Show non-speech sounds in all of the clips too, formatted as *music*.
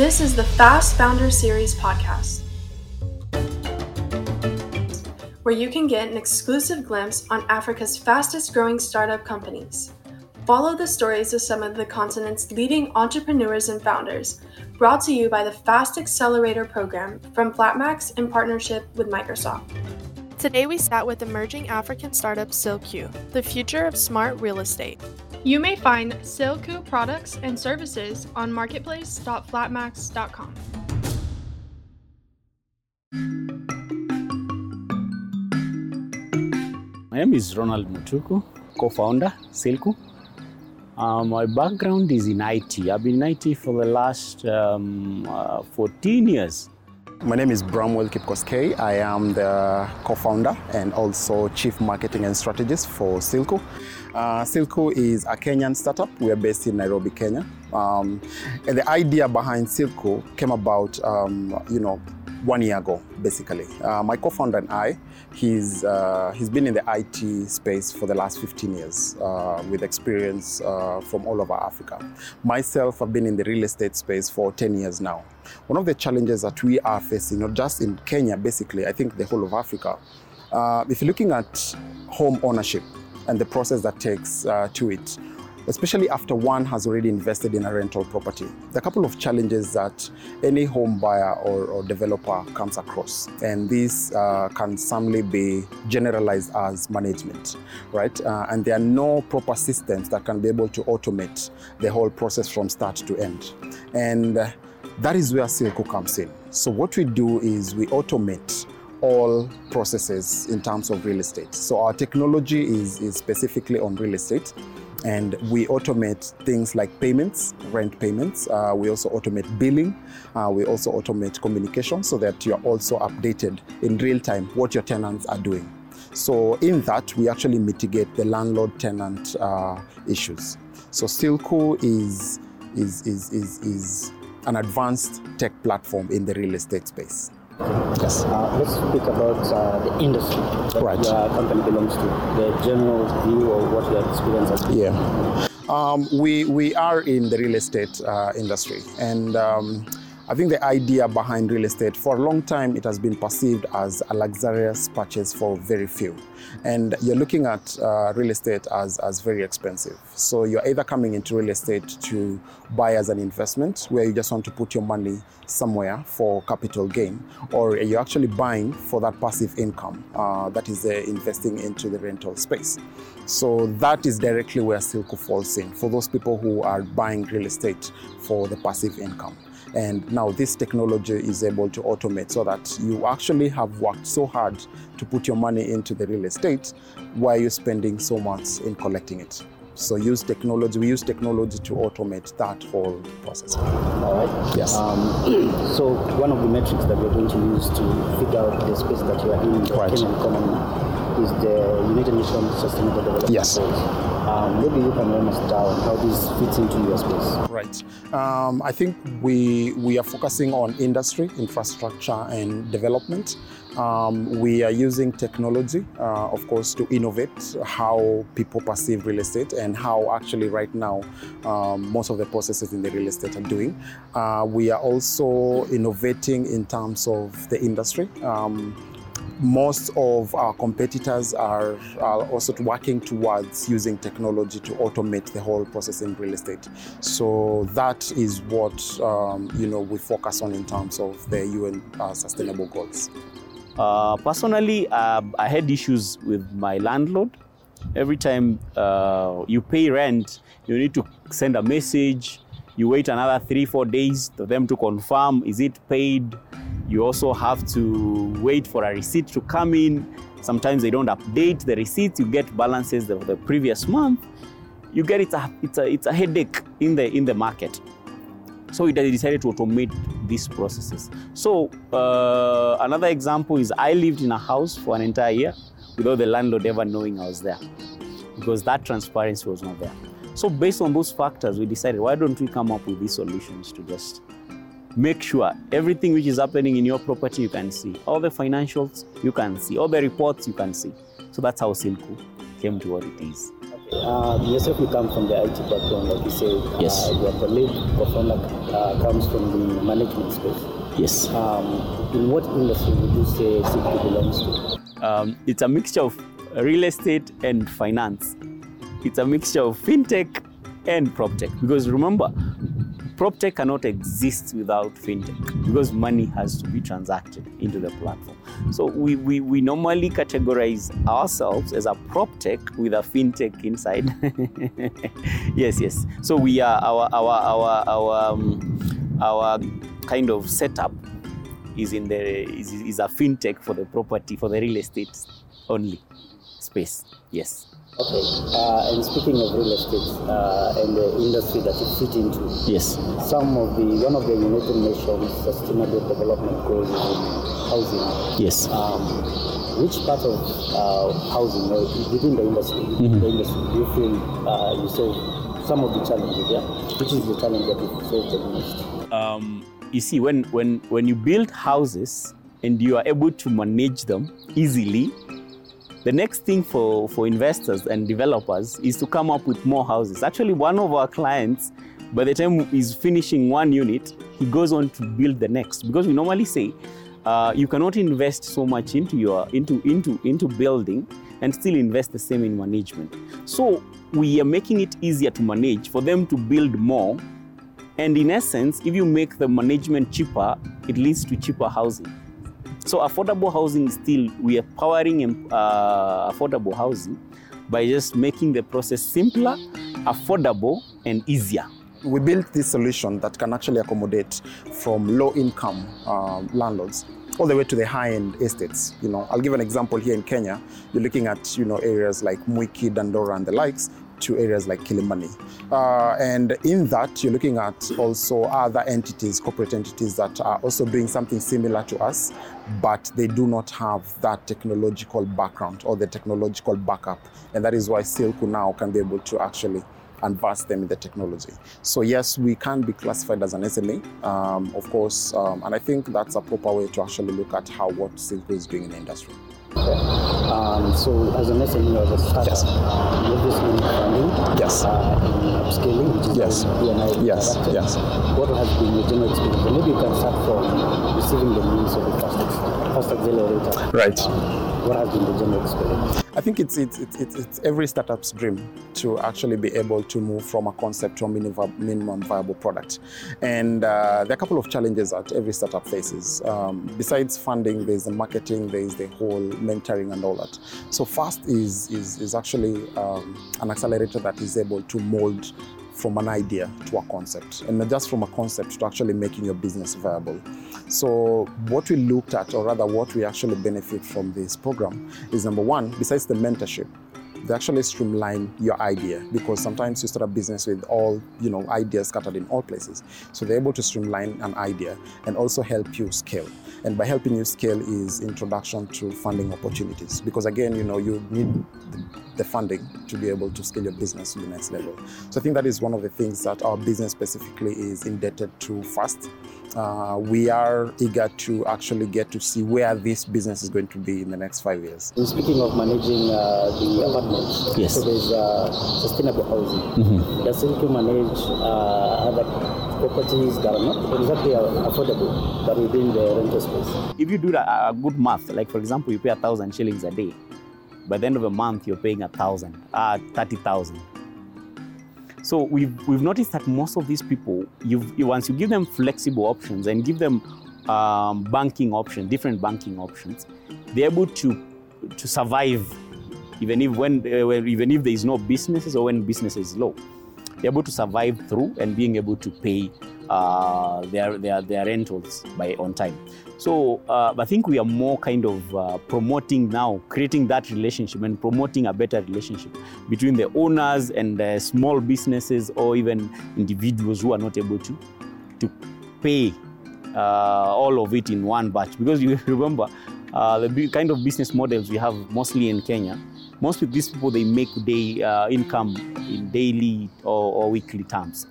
This is the Fast Founder Series podcast, where you can get an exclusive glimpse on Africa's fastest growing startup companies. Follow the stories of some of the continent's leading entrepreneurs and founders, brought to you by the Fast Accelerator program from Flapmax in partnership with Microsoft. Today we sat with emerging African startup Silqu, the future of smart real estate. You may find Silqu products and services on marketplace.flapmax.com. My name is Ronald Mutuku, co-founder Silqu. Uh, my background is in IT. I've been in IT for the last um, uh, 14 years. My name is Bramwell Kipkoskei. I am the co-founder and also chief marketing and strategist for Silqu. Uh, Silqu is a Kenyan startup. We are based in Nairobi, Kenya. Um, and the idea behind Silqu came about, um, you know, one year ago, basically. Uh, my co-founder and I, he's, uh, he's been in the IT space for the last 15 years uh, with experience uh, from all over Africa. Myself, I've been in the real estate space for 10 years now. One of the challenges that we are facing, not just in Kenya, basically, I think the whole of Africa, uh, if you're looking at home ownership and the process that takes uh, to it, especially after one has already invested in a rental property. There are a couple of challenges that any home buyer or, or developer comes across, and these uh, can somely be generalized as management, right? Uh, and there are no proper systems that can be able to automate the whole process from start to end. And uh, that is where Silqu comes in. So what we do is we automate all processes in terms of real estate. So our technology is, is specifically on real estate and we automate things like payments, rent payments. Uh, we also automate billing. Uh, we also automate communication so that you're also updated in real time what your tenants are doing. So in that, we actually mitigate the landlord-tenant uh, issues. So Silqu is, is, is, is, is an advanced tech platform in the real estate space. Yes. Uh, let's speak about uh, the industry that Right. your company belongs to. The general view of what your experience has been. Yeah. Um, we, we are in the real estate uh, industry, and um, I think the idea behind real estate for a long time it has been perceived as a luxurious purchase for very few, and you're looking at uh, real estate as, as very expensive. So you're either coming into real estate to buy as an investment, where you just want to put your money somewhere for capital gain, or you're actually buying for that passive income uh, that is uh, investing into the rental space. So that is directly where Silqu falls in for those people who are buying real estate for the passive income. And now this technology is able to automate so that you actually have worked so hard to put your money into the real estate while you're spending so much in collecting it. So use technology, we use technology to automate that whole process. All right. Yes. Um, *clears throat* so one of the metrics that we're going to use to figure out the space that you are in, the Right. Kenyan economy, is the United Nations Sustainable Development Yes. Goals. Um, maybe you can run us down how this fits into your space. Right. Um, I think we we are focusing on industry, infrastructure, and development. Um, we are using technology, uh, of course, to innovate how people perceive real estate and how actually right now um, most of the processes in the real estate are doing. Uh, we are also innovating in terms of the industry. Um, most of our competitors are, are also working towards using technology to automate the whole process in real estate. So that is what um, you know we focus on in terms of the UN uh, sustainable goals. Uh, personally, uh, I had issues with my landlord. Every time uh, you pay rent, you need to send a message. You wait another three, four days for them to confirm is it paid. You also have to wait for a receipt to come in. Sometimes they don't update the receipts. You get balances of the previous month. You get it's a it's a it's a headache in the in the market. So we decided to automate these processes. So uh, another example is I lived in a house for an entire year without the landlord ever knowing I was there because that transparency was not there. So based on those factors, we decided why don't we come up with these solutions to just make sure everything which is happening in your property you can see, all the financials you can see, all the reports you can see. So that's how Silqu came to what it is. Okay. Uh, yourself, you come from the IT background, like you said. Yes. Uh, your colleague, co-founder, uh, comes from the management space. Yes. Um, in what industry would you say Silqu belongs to? Um, it's a mixture of real estate and finance. It's a mixture of fintech and proptech. Because remember, proptech cannot exist without fintech because money has to be transacted into the platform. So we, we, we normally categorize ourselves as a proptech with a fintech inside. *laughs* yes, yes. So we are our our our our um, our kind of setup is in the is, is a fintech for the property for the real estate only space. Yes. Okay. Uh, and speaking of real estate uh, and the industry that it fit into, Yes. some of the one of the United Nations Sustainable Development Goals is in housing. Yes. Um, which part of uh, housing or within the industry, the industry, do you feel uh, you solve some of the challenges? Yeah, which is the challenge that you solve the most? um, you see when when when you build houses and you are able to manage them easily the next thing for for investors and developers is to come up with more houses. Actually one of our clients by the time he's finishing one unit he goes on to build the next. Because we normally say uh, you cannot invest so much into your into into into building and still invest the same in management. So we are making it easier to manage for them to build more. And in essence, if you make the management cheaper, it leads to cheaper housing. So affordable housing is still, we are powering uh, affordable housing by just making the process simpler, affordable, and easier. we built this solution that can actually accommodate from low income um, landlords all the way to the high end estates you know. I'll give an example here in kenya. You're looking at you know areas like mwiki dandora and the likes to areas like Kilimani. Uh, and in that, you're looking at also other entities, corporate entities that are also doing something similar to us, but they do not have that technological background or the technological backup. And that is why Silqu now can be able to actually advance them in the technology. So yes, we can be classified as an SME, um, of course, um, and I think that's a proper way to actually look at how what Silqu is doing in the industry. Um, so as an SME or as a startup, Yes. you obviously need funding. Yes. Uh, in upscaling, which is Yes. you Yes, yes. What has been your general experience? And maybe you can start from receiving the news of the FAST, FAST accelerator. Right. Uh, what has been the general experience? I think it's, it's, it's, it's, every startup's dream to actually be able to move from a concept to a minimum, minimum viable product. And uh, there are a couple of challenges that every startup faces. Um, besides funding, there's the marketing, there's the whole mentoring and all that. So FAST is, is, is actually um, an accelerator that is able to mold from an idea to a concept and not just from a concept to actually making your business viable. So what we looked at, or rather what we actually benefit from this program is number one, besides the mentorship, they actually streamline your idea because sometimes you start a business with all you know ideas scattered in all places so they're able to streamline an idea and also help you scale and by helping you scale is introduction to funding opportunities because again you know you need the- the funding to be able to scale your business to the next level so i think that is one of the things that our business specifically is indebted to FAST. uh, we are eager to actually get to see where this business is going to be in the next five years And speaking of managing uh, the apartments, Yes. so there's uh, sustainable housing. Does Silqu manage uh, other properties that are not exactly affordable, but within the rental space? If you do a, a good math, like for example, you pay a thousand shillings a day, by the end of a month, you're paying a thousand, uh, 30,000. So we've, we've noticed that most of these people, once you give them flexible options and give them um, banking options, different banking options, they're able to, to survive even if when uh, even if there is no businesses or when business is low they're able to survive through and being able to pay uh, their, their their rentals by on time so uh, i think we are more kind of uh, promoting now creating that relationship and promoting a better relationship between the owners and small businesses or even individuals who are not able to to pay uh, all of it in one batch because you *laughs* remember uh, the kind of business models we have mostly in Kenya. Most of these people they make day uh, income in daily or, or weekly terms.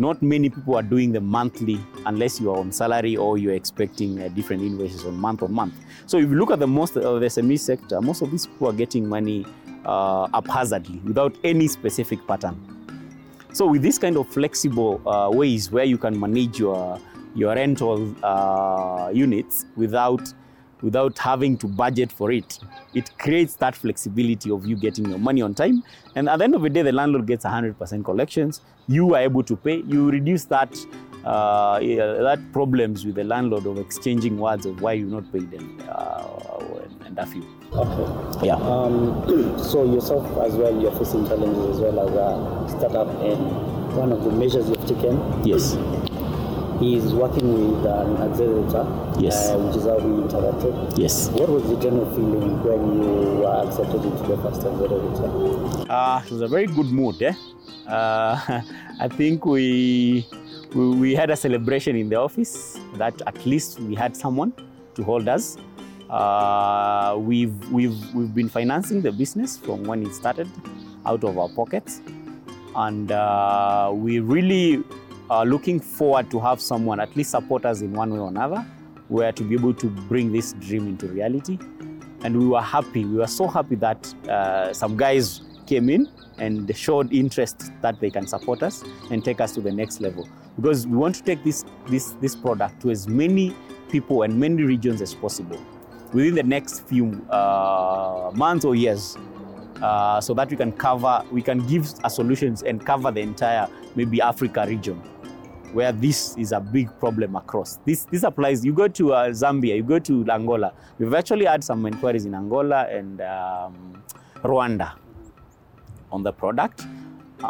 Not many people are doing the monthly unless you are on salary or you're expecting uh, different invoices on month on month. So if you look at the most of the SME sector, most of these people are getting money uh, haphazardly without any specific pattern. So with this kind of flexible uh, ways where you can manage your your rental uh, units without without having to budget for it, it creates that flexibility of you getting your money on time. And at the end of the day, the landlord gets 100% collections. You are able to pay. You reduce that uh, that problems with the landlord of exchanging words of why you not paid them uh, and, a few. Okay. Yeah. Um, *clears throat* so yourself as well, you're facing challenges as well as a startup, and one of the measures you've taken Yes. Is working with an accelerator, Yes. uh, which is how we interacted. Yes. What was the general feeling when you were accepted into the FAST accelerator? Uh, it was a very good mood. Eh? Uh, *laughs* I think we, we we had a celebration in the office that at least we had someone to hold us. Uh, we've we've we've been financing the business from when it started out of our pockets, and uh, we really are looking forward to have someone at least support us in one way or another, where to be able to bring this dream into reality and we were happy. We were so happy that uh, some guys came in and showed interest that they can support us and take us to the next level. Because we want to take this this this product to as many people and many regions as possible within the next few uh, months or years. Uh, so that we can cover, we can give a solutions and cover the entire maybe Africa region where this is a big problem across. This this applies. You go to uh, Zambia, you go to Angola. We've actually had some inquiries in Angola and um, Rwanda on the product,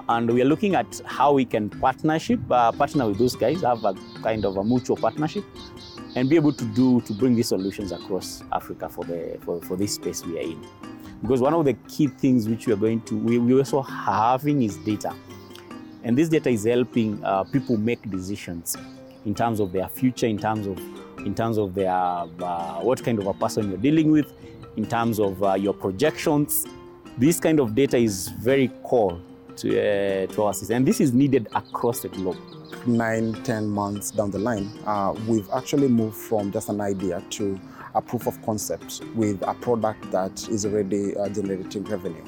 and we are looking at how we can partnership uh, partner with those guys, have a kind of a mutual partnership, and be able to do to bring these solutions across Africa for the for, for this space we are in. Because one of the key things which we are going to we, we also having is data. And this data is helping uh, people make decisions in terms of their future, in terms of in terms of their uh, what kind of a person you're dealing with, in terms of uh, your projections. This kind of data is very core to, uh, to our system, and this is needed across the globe. nine, ten months down the line, uh, we've actually moved from just an idea to a proof of concept with a product that is already uh, generating revenue.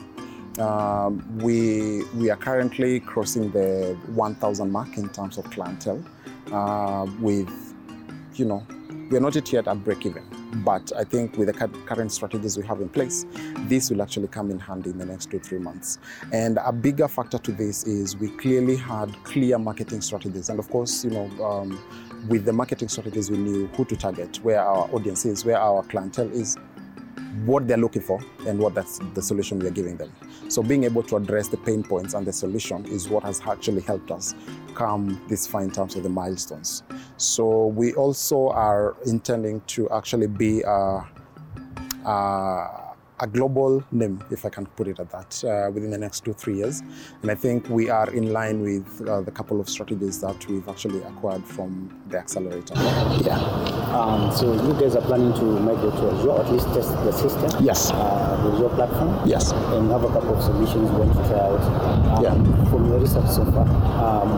Um, we, we are currently crossing the 1,000 mark in terms of clientele uh, with, you know, we're not yet at break even. But I think with the current strategies we have in place, this will actually come in handy in the next two, three months. And a bigger factor to this is we clearly had clear marketing strategies. And of course, you know, um, with the marketing strategies, we knew who to target, where our audience is, where our clientele is, what they're looking for, and what that's the solution we're giving them. So being able to address the pain points and the solution is what has actually helped us come this far in terms of the milestones. So we also are intending to actually be a, a, a global name, if I can put it at that, uh, within the next two, three years. And I think we are in line with uh, the couple of strategies that we've actually acquired from the accelerator. Yeah. Um, so you guys are planning to migrate to Azure, or at least test the system? Yes. Uh, the Azure platform? Yes. And you have a couple of solutions you want to try out. Um, Yeah. From your research so far, um,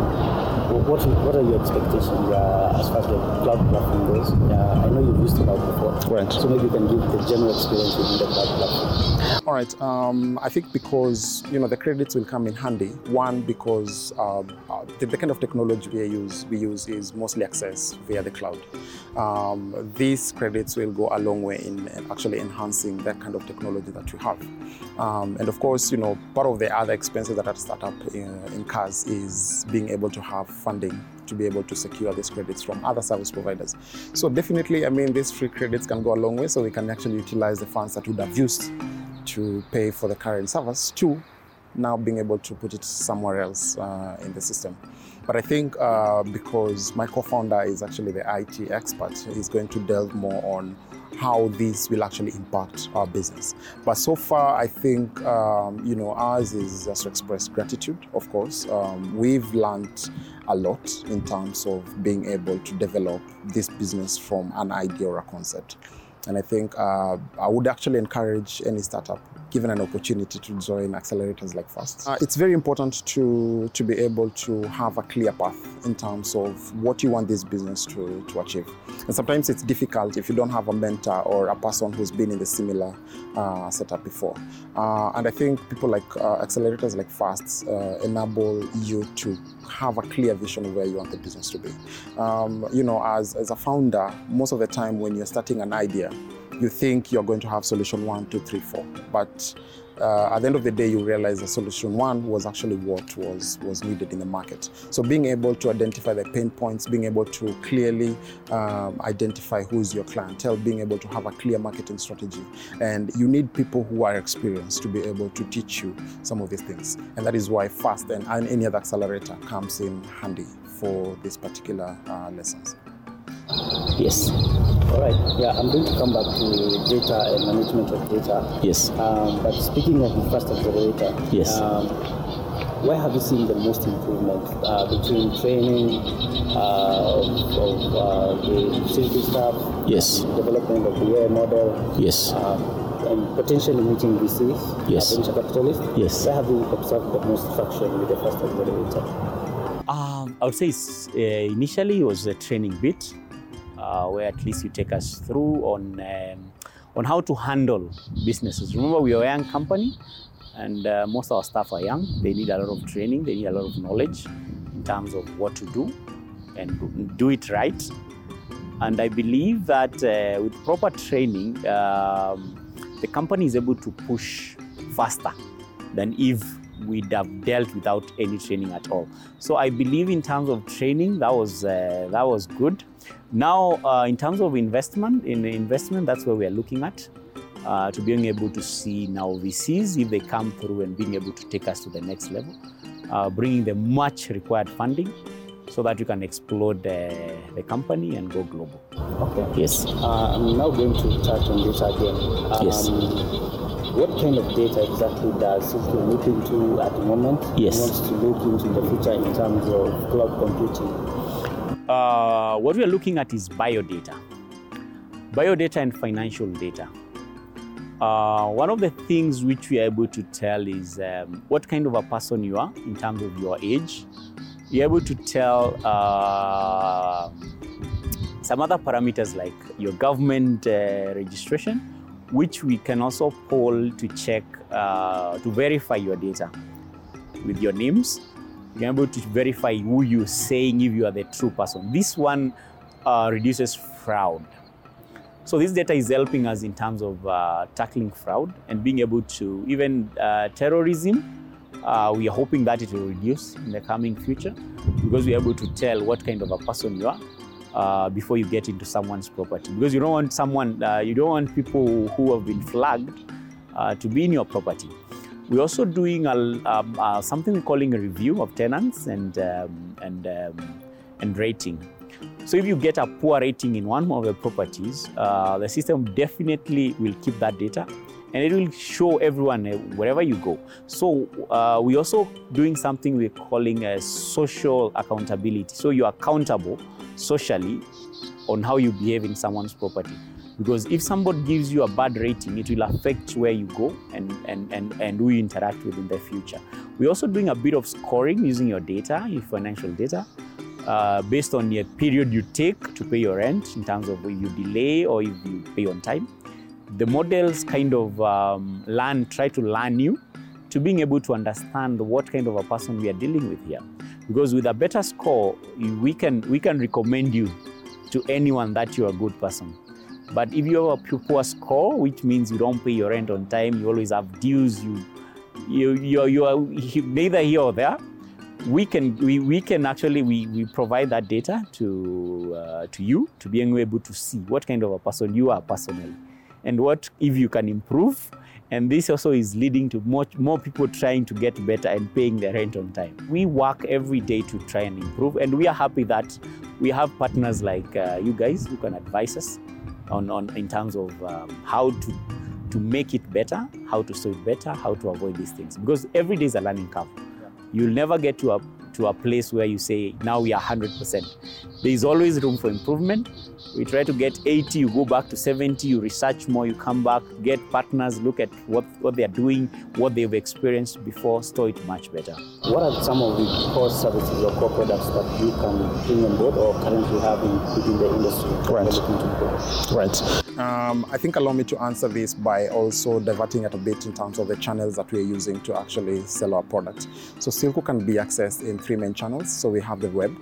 what, what are your expectations uh, as far as the cloud platform goes? Uh, I know you've used cloud before. Right. So maybe you can give the general experience within the cloud platform. All right. Um, I think because you know the credits will come in handy. One because um, uh, the, the kind of technology we use we use is mostly access via the cloud. Um, these credits will go a long way in actually enhancing that kind of technology that we have. Um, and of course, you know, part of the other expenses that a startup in, incurs is being able to have funding to be able to secure these credits from other service providers. So definitely, I mean, these free credits can go a long way, so we can actually utilize the funds that would have used to pay for the current service to now being able to put it somewhere else uh, in the system. But I think uh, because my co-founder is actually the IT expert, he's going to delve more on how this will actually impact our business. But so far, I think um, you know ours is just to express gratitude. Of course, um, we've learned a lot in terms of being able to develop this business from an idea or a concept. And I think uh, I would actually encourage any startup given an opportunity to join accelerators like FAST. Uh, it's very important to, to be able to have a clear path in terms of what you want this business to, to achieve. And sometimes it's difficult if you don't have a mentor or a person who's been in the similar uh, setup before. Uh, and I think people like uh, accelerators like FAST uh, enable you to have a clear vision of where you want the business to be. Um, you know, as, as a founder, most of the time when you're starting an idea, you think you're going to have solution one, two, three, four. But uh, at the end of the day, you realize that solution one was actually what was, was needed in the market. So being able to identify the pain points, being able to clearly um, identify who's your clientele, being able to have a clear marketing strategy. And you need people who are experienced to be able to teach you some of these things. And that is why FAST and, any other accelerator comes in handy for these particular uh, lessons. Yes. All right. Yeah, I'm going to come back to data and management of data. Yes. Um, but speaking of the FAST accelerator, Yes. um, where have you seen the most improvement uh, between training uh, of, of uh, the safety staff, Yes. development of the AI model, Yes. uh, and potentially meeting VCs, Yes. uh, venture capitalists? Yes. Where have you observed the most traction with the FAST accelerator? Um, I would say it's, uh, initially it was a training bit, uh, where at least you take us through on um, on how to handle businesses. Remember, we are a young company, and uh, most of our staff are young. They need a lot of training. They need a lot of knowledge in terms of what to do and do- it right. And I believe that uh, with proper training, um, the company is able to push faster than if we'd have dealt without any training at all. So I believe in terms of training, that was uh, that was good. Now, uh, in terms of investment, in investment, that's where we are looking at uh, to being able to see now VCs if they come through and being able to take us to the next level, uh, bringing the much required funding so that we can explode uh, the company and go global. Okay. Yes. Uh, I'm now going to touch on this again. Um, Yes. What kind of data exactly does Silqu look into at the moment? Yes. Wants to look into the future in terms of cloud computing. Uh, what we are looking at is biodata, biodata and financial data. Uh, one of the things which we are able to tell is um, what kind of a person you are in terms of your age. You're able to tell uh, some other parameters like your government uh, registration, which we can also poll to check uh, to verify your data with your names you're able to verify who you're saying if you are the true person. This one uh, reduces fraud. So this data is helping us in terms of uh, tackling fraud and being able to even uh, terrorism. Uh, we are hoping that it will reduce in the coming future because we're able to tell what kind of a person you are uh, before you get into someone's property. Because you don't want someone, uh, you don't want people who have been flagged uh, to be in your property. We're also doing a, um, uh, something we're calling a review of tenants and, um, and, um, and rating. So if you get a poor rating in one of the properties, uh, the system definitely will keep that data and it will show everyone uh, wherever you go. So uh, we're also doing something we're calling a social accountability. So you're accountable socially on how you behave in someone's property. Because if somebody gives you a bad rating, it will affect where you go and, and, and, and who you interact with in the future. We're also doing a bit of scoring using your data, your financial data, uh, based on the period you take to pay your rent in terms of if you delay or if you pay on time. The models kind of um, learn, try to learn you to being able to understand what kind of a person we are dealing with here. Because with a better score, we can, we can recommend you to anyone that you're a good person. But if you have a poor score, which means you don't pay your rent on time, you always have dues, you, you, you, you are *laughs* neither here or there, we can we, we can actually we, we provide that data to uh, to you to be able to see what kind of a person you are personally and what if you can improve. And this also is leading to much more people trying to get better and paying their rent on time. We work every day to try and improve. And we are happy that we have partners like uh, you guys who can advise us on, on in terms of um, how to to make it better how to solve it better how to avoid these things. Because every day is a learning curve. You'll never get to a to a place where you say, now we are 100%. There is always room for improvement. We try to get 80, you go back to 70, you research more, you come back, get partners, look at what, what they're doing, what they've experienced before, store it much better. What are some of the core services or core products that you can bring on board or currently have in, within the industry Right. Right. Um, I think allow me to answer this by also diverting it a bit in terms of the channels that we're using to actually sell our product. So Silqu can be accessed in three main channels. So we have the web,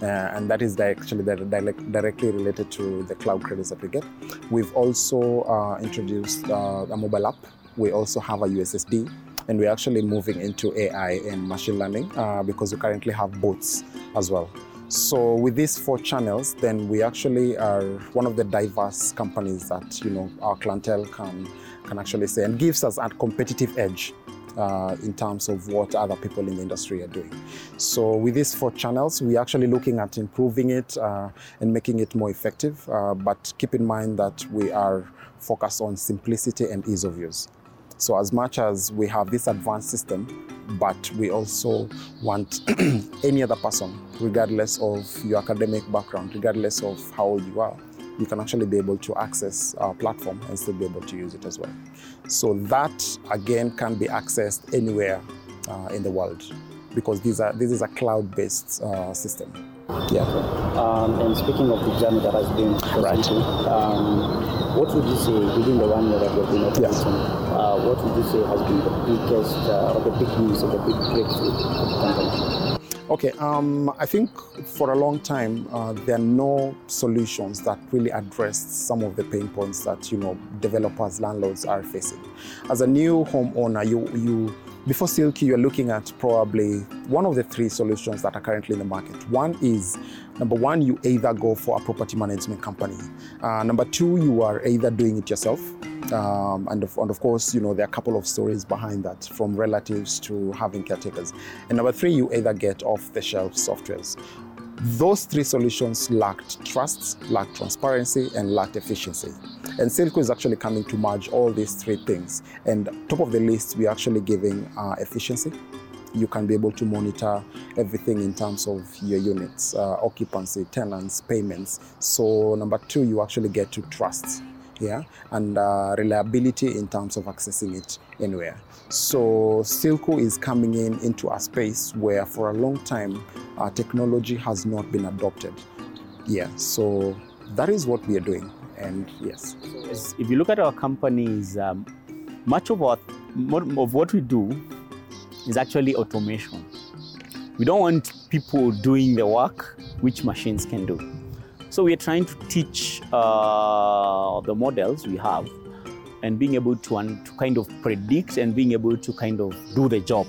uh, and that is actually direct, directly related to the cloud credits that we get. We've also uh, introduced uh, a mobile app. We also have a USSD, and we're actually moving into AI and machine learning uh, because we currently have bots as well. So with these four channels, then we actually are one of the diverse companies that you know our clientele can can actually say and gives us a competitive edge uh, in terms of what other people in the industry are doing. So with these four channels, we're actually looking at improving it uh, and making it more effective. Uh, but keep in mind that we are focused on simplicity and ease of use. So as much as we have this advanced system, but we also want *clears throat* any other person, regardless of your academic background, regardless of how old you are, you can actually be able to access our platform and still be able to use it as well. So that again can be accessed anywhere uh, in the world because these are this is a cloud-based uh, system. Yeah. Um, and speaking of the journey that has been Right. Um, what would you say within the one year that you've been Yeah. operating, uh, what would you say has been the biggest uh, or the big news or the big breakthrough for the company? Okay, um, I think for a long time uh, there are no solutions that really address some of the pain points that you know developers, landlords are facing. As a new homeowner, you you before Silqu, you're looking at probably one of the three solutions that are currently in the market. One is number one, you either go for a property management company. Uh, number two, you are either doing it yourself. Um, and, of, and of course, you know, there are a couple of stories behind that from relatives to having caretakers. And number three, you either get off the shelf softwares. Those three solutions lacked trust, lacked transparency, and lacked efficiency. And Silqu is actually coming to merge all these three things. And top of the list, we're actually giving uh, efficiency. You can be able to monitor everything in terms of your units, uh, occupancy, tenants, payments. So number two, you actually get to trust, yeah, and uh, reliability in terms of accessing it anywhere. So Silqu is coming in into a space where for a long time uh, technology has not been adopted. Yeah, so that is what we are doing. And yes, Yes, If you look at our companies, um, much of what, of what we do is actually automation. We don't want people doing the work which machines can do. So we are trying to teach uh, the models we have and being able to, un- to kind of predict and being able to kind of do the job.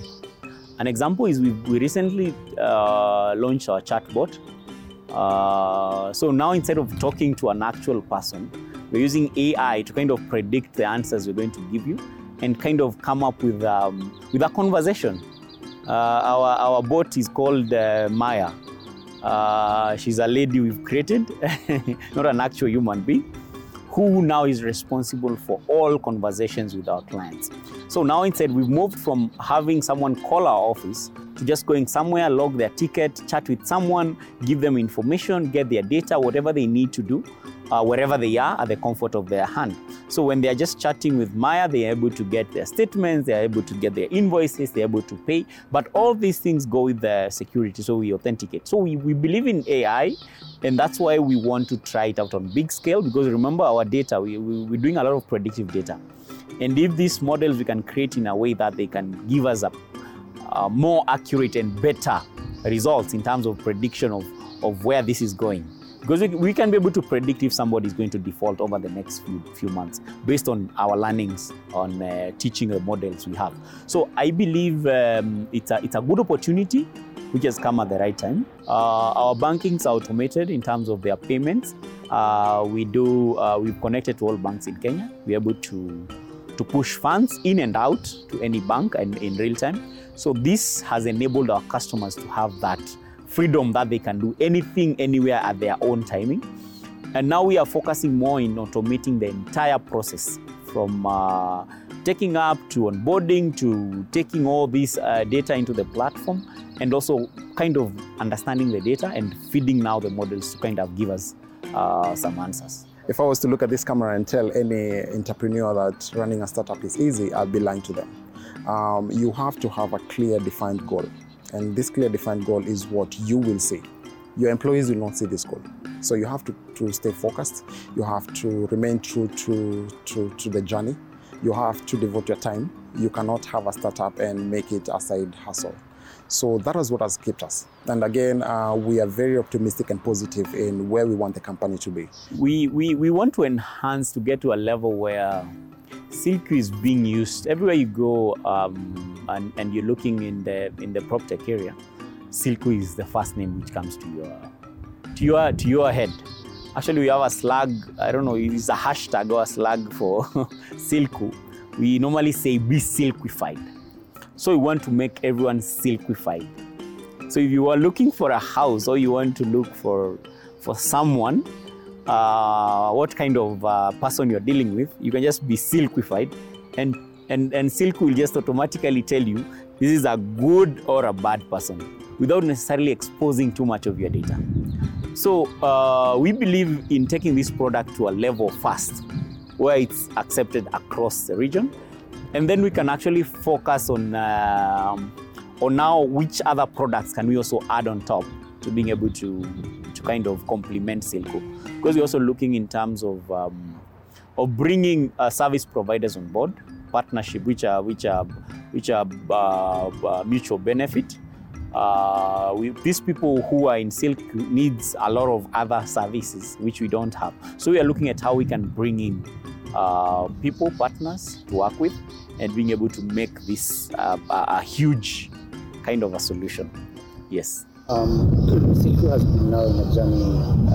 An example is we, we recently uh, launched our chatbot. Uh, so now instead of talking to an actual person, we're using AI to kind of predict the answers we're going to give you and kind of come up with, um, with a conversation. Uh, our, our bot is called uh, Maya. Uh, she's a lady we've created, *laughs* not an actual human being, who now is responsible for all conversations with our clients. So now instead, we've moved from having someone call our office to just going somewhere, log their ticket, chat with someone, give them information, get their data, whatever they need to do, uh, wherever they are at the comfort of their hand. So when they are just chatting with Maya, they are able to get their statements, they are able to get their invoices, they are able to pay. But all these things go with the security, so we authenticate. So we, we believe in AI, and that's why we want to try it out on big scale because remember our data, we, we, we're doing a lot of predictive data. And if these models we can create in a way that they can give us a, a more accurate and better results in terms of prediction of, of where this is going. Because we, we can be able to predict if somebody is going to default over the next few, few months based on our learnings on uh, teaching models we have. So I believe um, it's, a, it's a good opportunity which has come at the right time. Uh, our bankings are automated in terms of their payments. Uh, we do, uh, we've connected to all banks in Kenya. We're able to, to push funds in and out to any bank and in real time. So this has enabled our customers to have that freedom that they can do anything anywhere at their own timing. And now we are focusing more in automating the entire process from uh, taking up to onboarding to taking all this uh, data into the platform and also kind of understanding the data and feeding now the models to kind of give us uh, some answers. If I was to look at this camera and tell any entrepreneur that running a startup is easy, I'd be lying to them. Um, you have to have a clear, defined goal. And this clear, defined goal is what you will see. Your employees will not see this goal. So you have to, to stay focused. You have to remain true to, to, to the journey. You have to devote your time. You cannot have a startup and make it a side hustle. So that is what has kept us. And again, uh, we are very optimistic and positive in where we want the company to be. We, we, we want to enhance to get to a level where Silqu is being used everywhere you go um, and, and you're looking in the, in the prop tech area. Silqu is the first name which comes to your, to your, to your head. Actually, we have a slug, I don't know, it's a hashtag or a slug for *laughs* Silqu. We normally say be silkified. So we want to make everyone silkified. So if you are looking for a house or you want to look for for someone, uh, what kind of uh, person you're dealing with, you can just be silkified, and and and Silk will just automatically tell you this is a good or a bad person without necessarily exposing too much of your data. So uh, we believe in taking this product to a level first, where it's accepted across the region, and then we can actually focus on um on now which other products can we also add on top to being able to to kind of complement Silqu because we're also looking in terms of um, of bringing uh, service providers on board partnership which are which are which are uh, uh, mutual benefit. Uh, we, these people who are in silk needs a lot of other services which we don't have. So we are looking at how we can bring in uh, people partners to work with and being able to make this uh, a, a huge kind of a solution. Yes Um, *clears throat* has been now in a journey,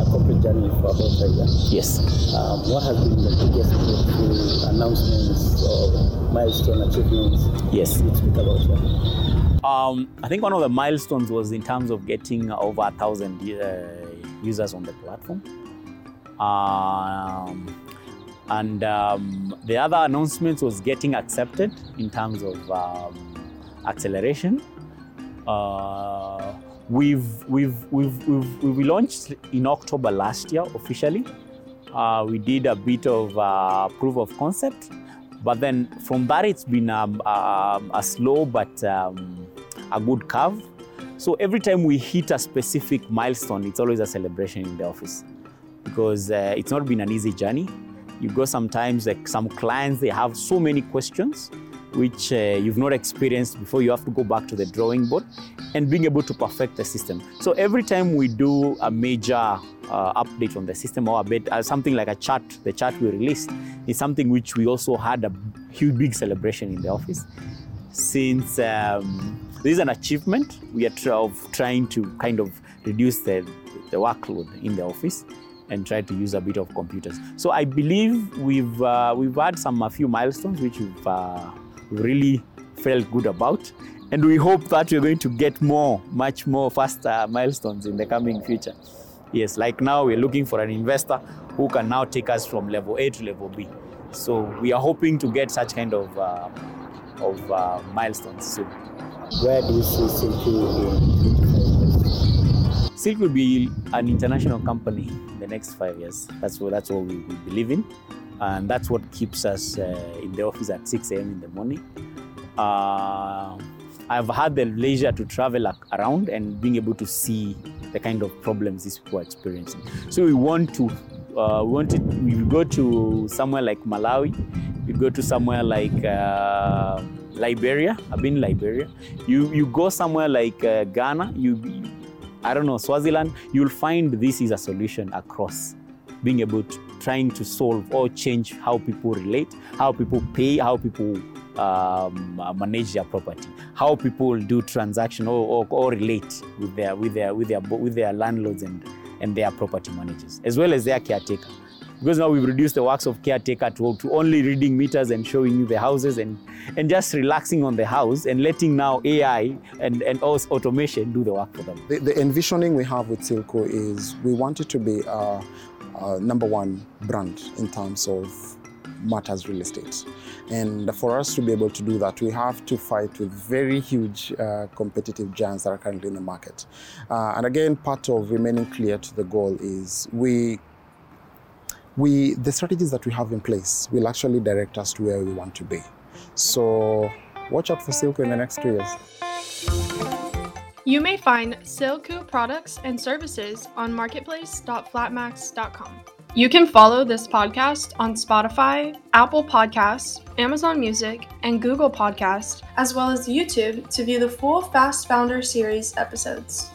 a corporate journey for about a year. yes Um, what has been the biggest breakthrough announcements or milestone achievements yes you speak about? Yeah? Um, I think one of the milestones was in terms of getting over a thousand uh, users on the platform. Um, and um, the other announcement was getting accepted in terms of um, acceleration. Uh, we've, we've, we've, we've, we launched in October last year officially. Uh, we did a bit of uh, proof of concept, but then from that it's been um, um, a slow but um, a good curve. So every time we hit a specific milestone, it's always a celebration in the office because uh, it's not been an easy journey. You go sometimes like some clients they have so many questions which uh, you've not experienced before. You have to go back to the drawing board and being able to perfect the system. So every time we do a major uh, update on the system or a bit, uh, something like a chart, the chart we released is something which we also had a huge big celebration in the office. Since um, this is an achievement, we are tr- of trying to kind of reduce the, the workload in the office and try to use a bit of computers. So I believe we've uh, we've had some a few milestones which we've uh, really felt good about, and we hope that we're going to get more, much more faster milestones in the coming future. Yes, like now we're looking for an investor who can now take us from level A to level B. So we are hoping to get such kind of uh, of uh, milestones soon. Where do you see 25? Silk will be an international company in the next five years. That's what that's what we, we believe in, and that's what keeps us uh, in the office at 6 a.m. in the morning. Uh, I've had the leisure to travel around and being able to see the kind of problems these people are experiencing. So we want to uh, we want to we go to somewhere like Malawi, we go to somewhere like uh, Liberia. I've been in Liberia. You you go somewhere like uh, Ghana. You I don't know, Swaziland, you'll find this is a solution across being able to trying to solve or change how people relate, how people pay, how people um, manage their property, how people do transaction or, or, or relate with their with their with their with their landlords and and their property managers, as well as their caretaker. Because now we've reduced the works of caretaker to, to only reading meters and showing you the houses and, and just relaxing on the house and letting now AI and, and also automation do the work for them. The, the envisioning we have with Silqu is we want it to be a, a number one brand in terms of matters real estate. And for us to be able to do that, we have to fight with very huge uh, competitive giants that are currently in the market. Uh, and again, part of remaining clear to the goal is we we the strategies that we have in place will actually direct us to where we want to be. So watch out for Silqu in the next two years. You may find Silqu products and services on marketplace.flapmax.com. You can follow this podcast on Spotify, Apple Podcasts, Amazon Music, and Google Podcasts, as well as YouTube to view the full Fast Founder series episodes.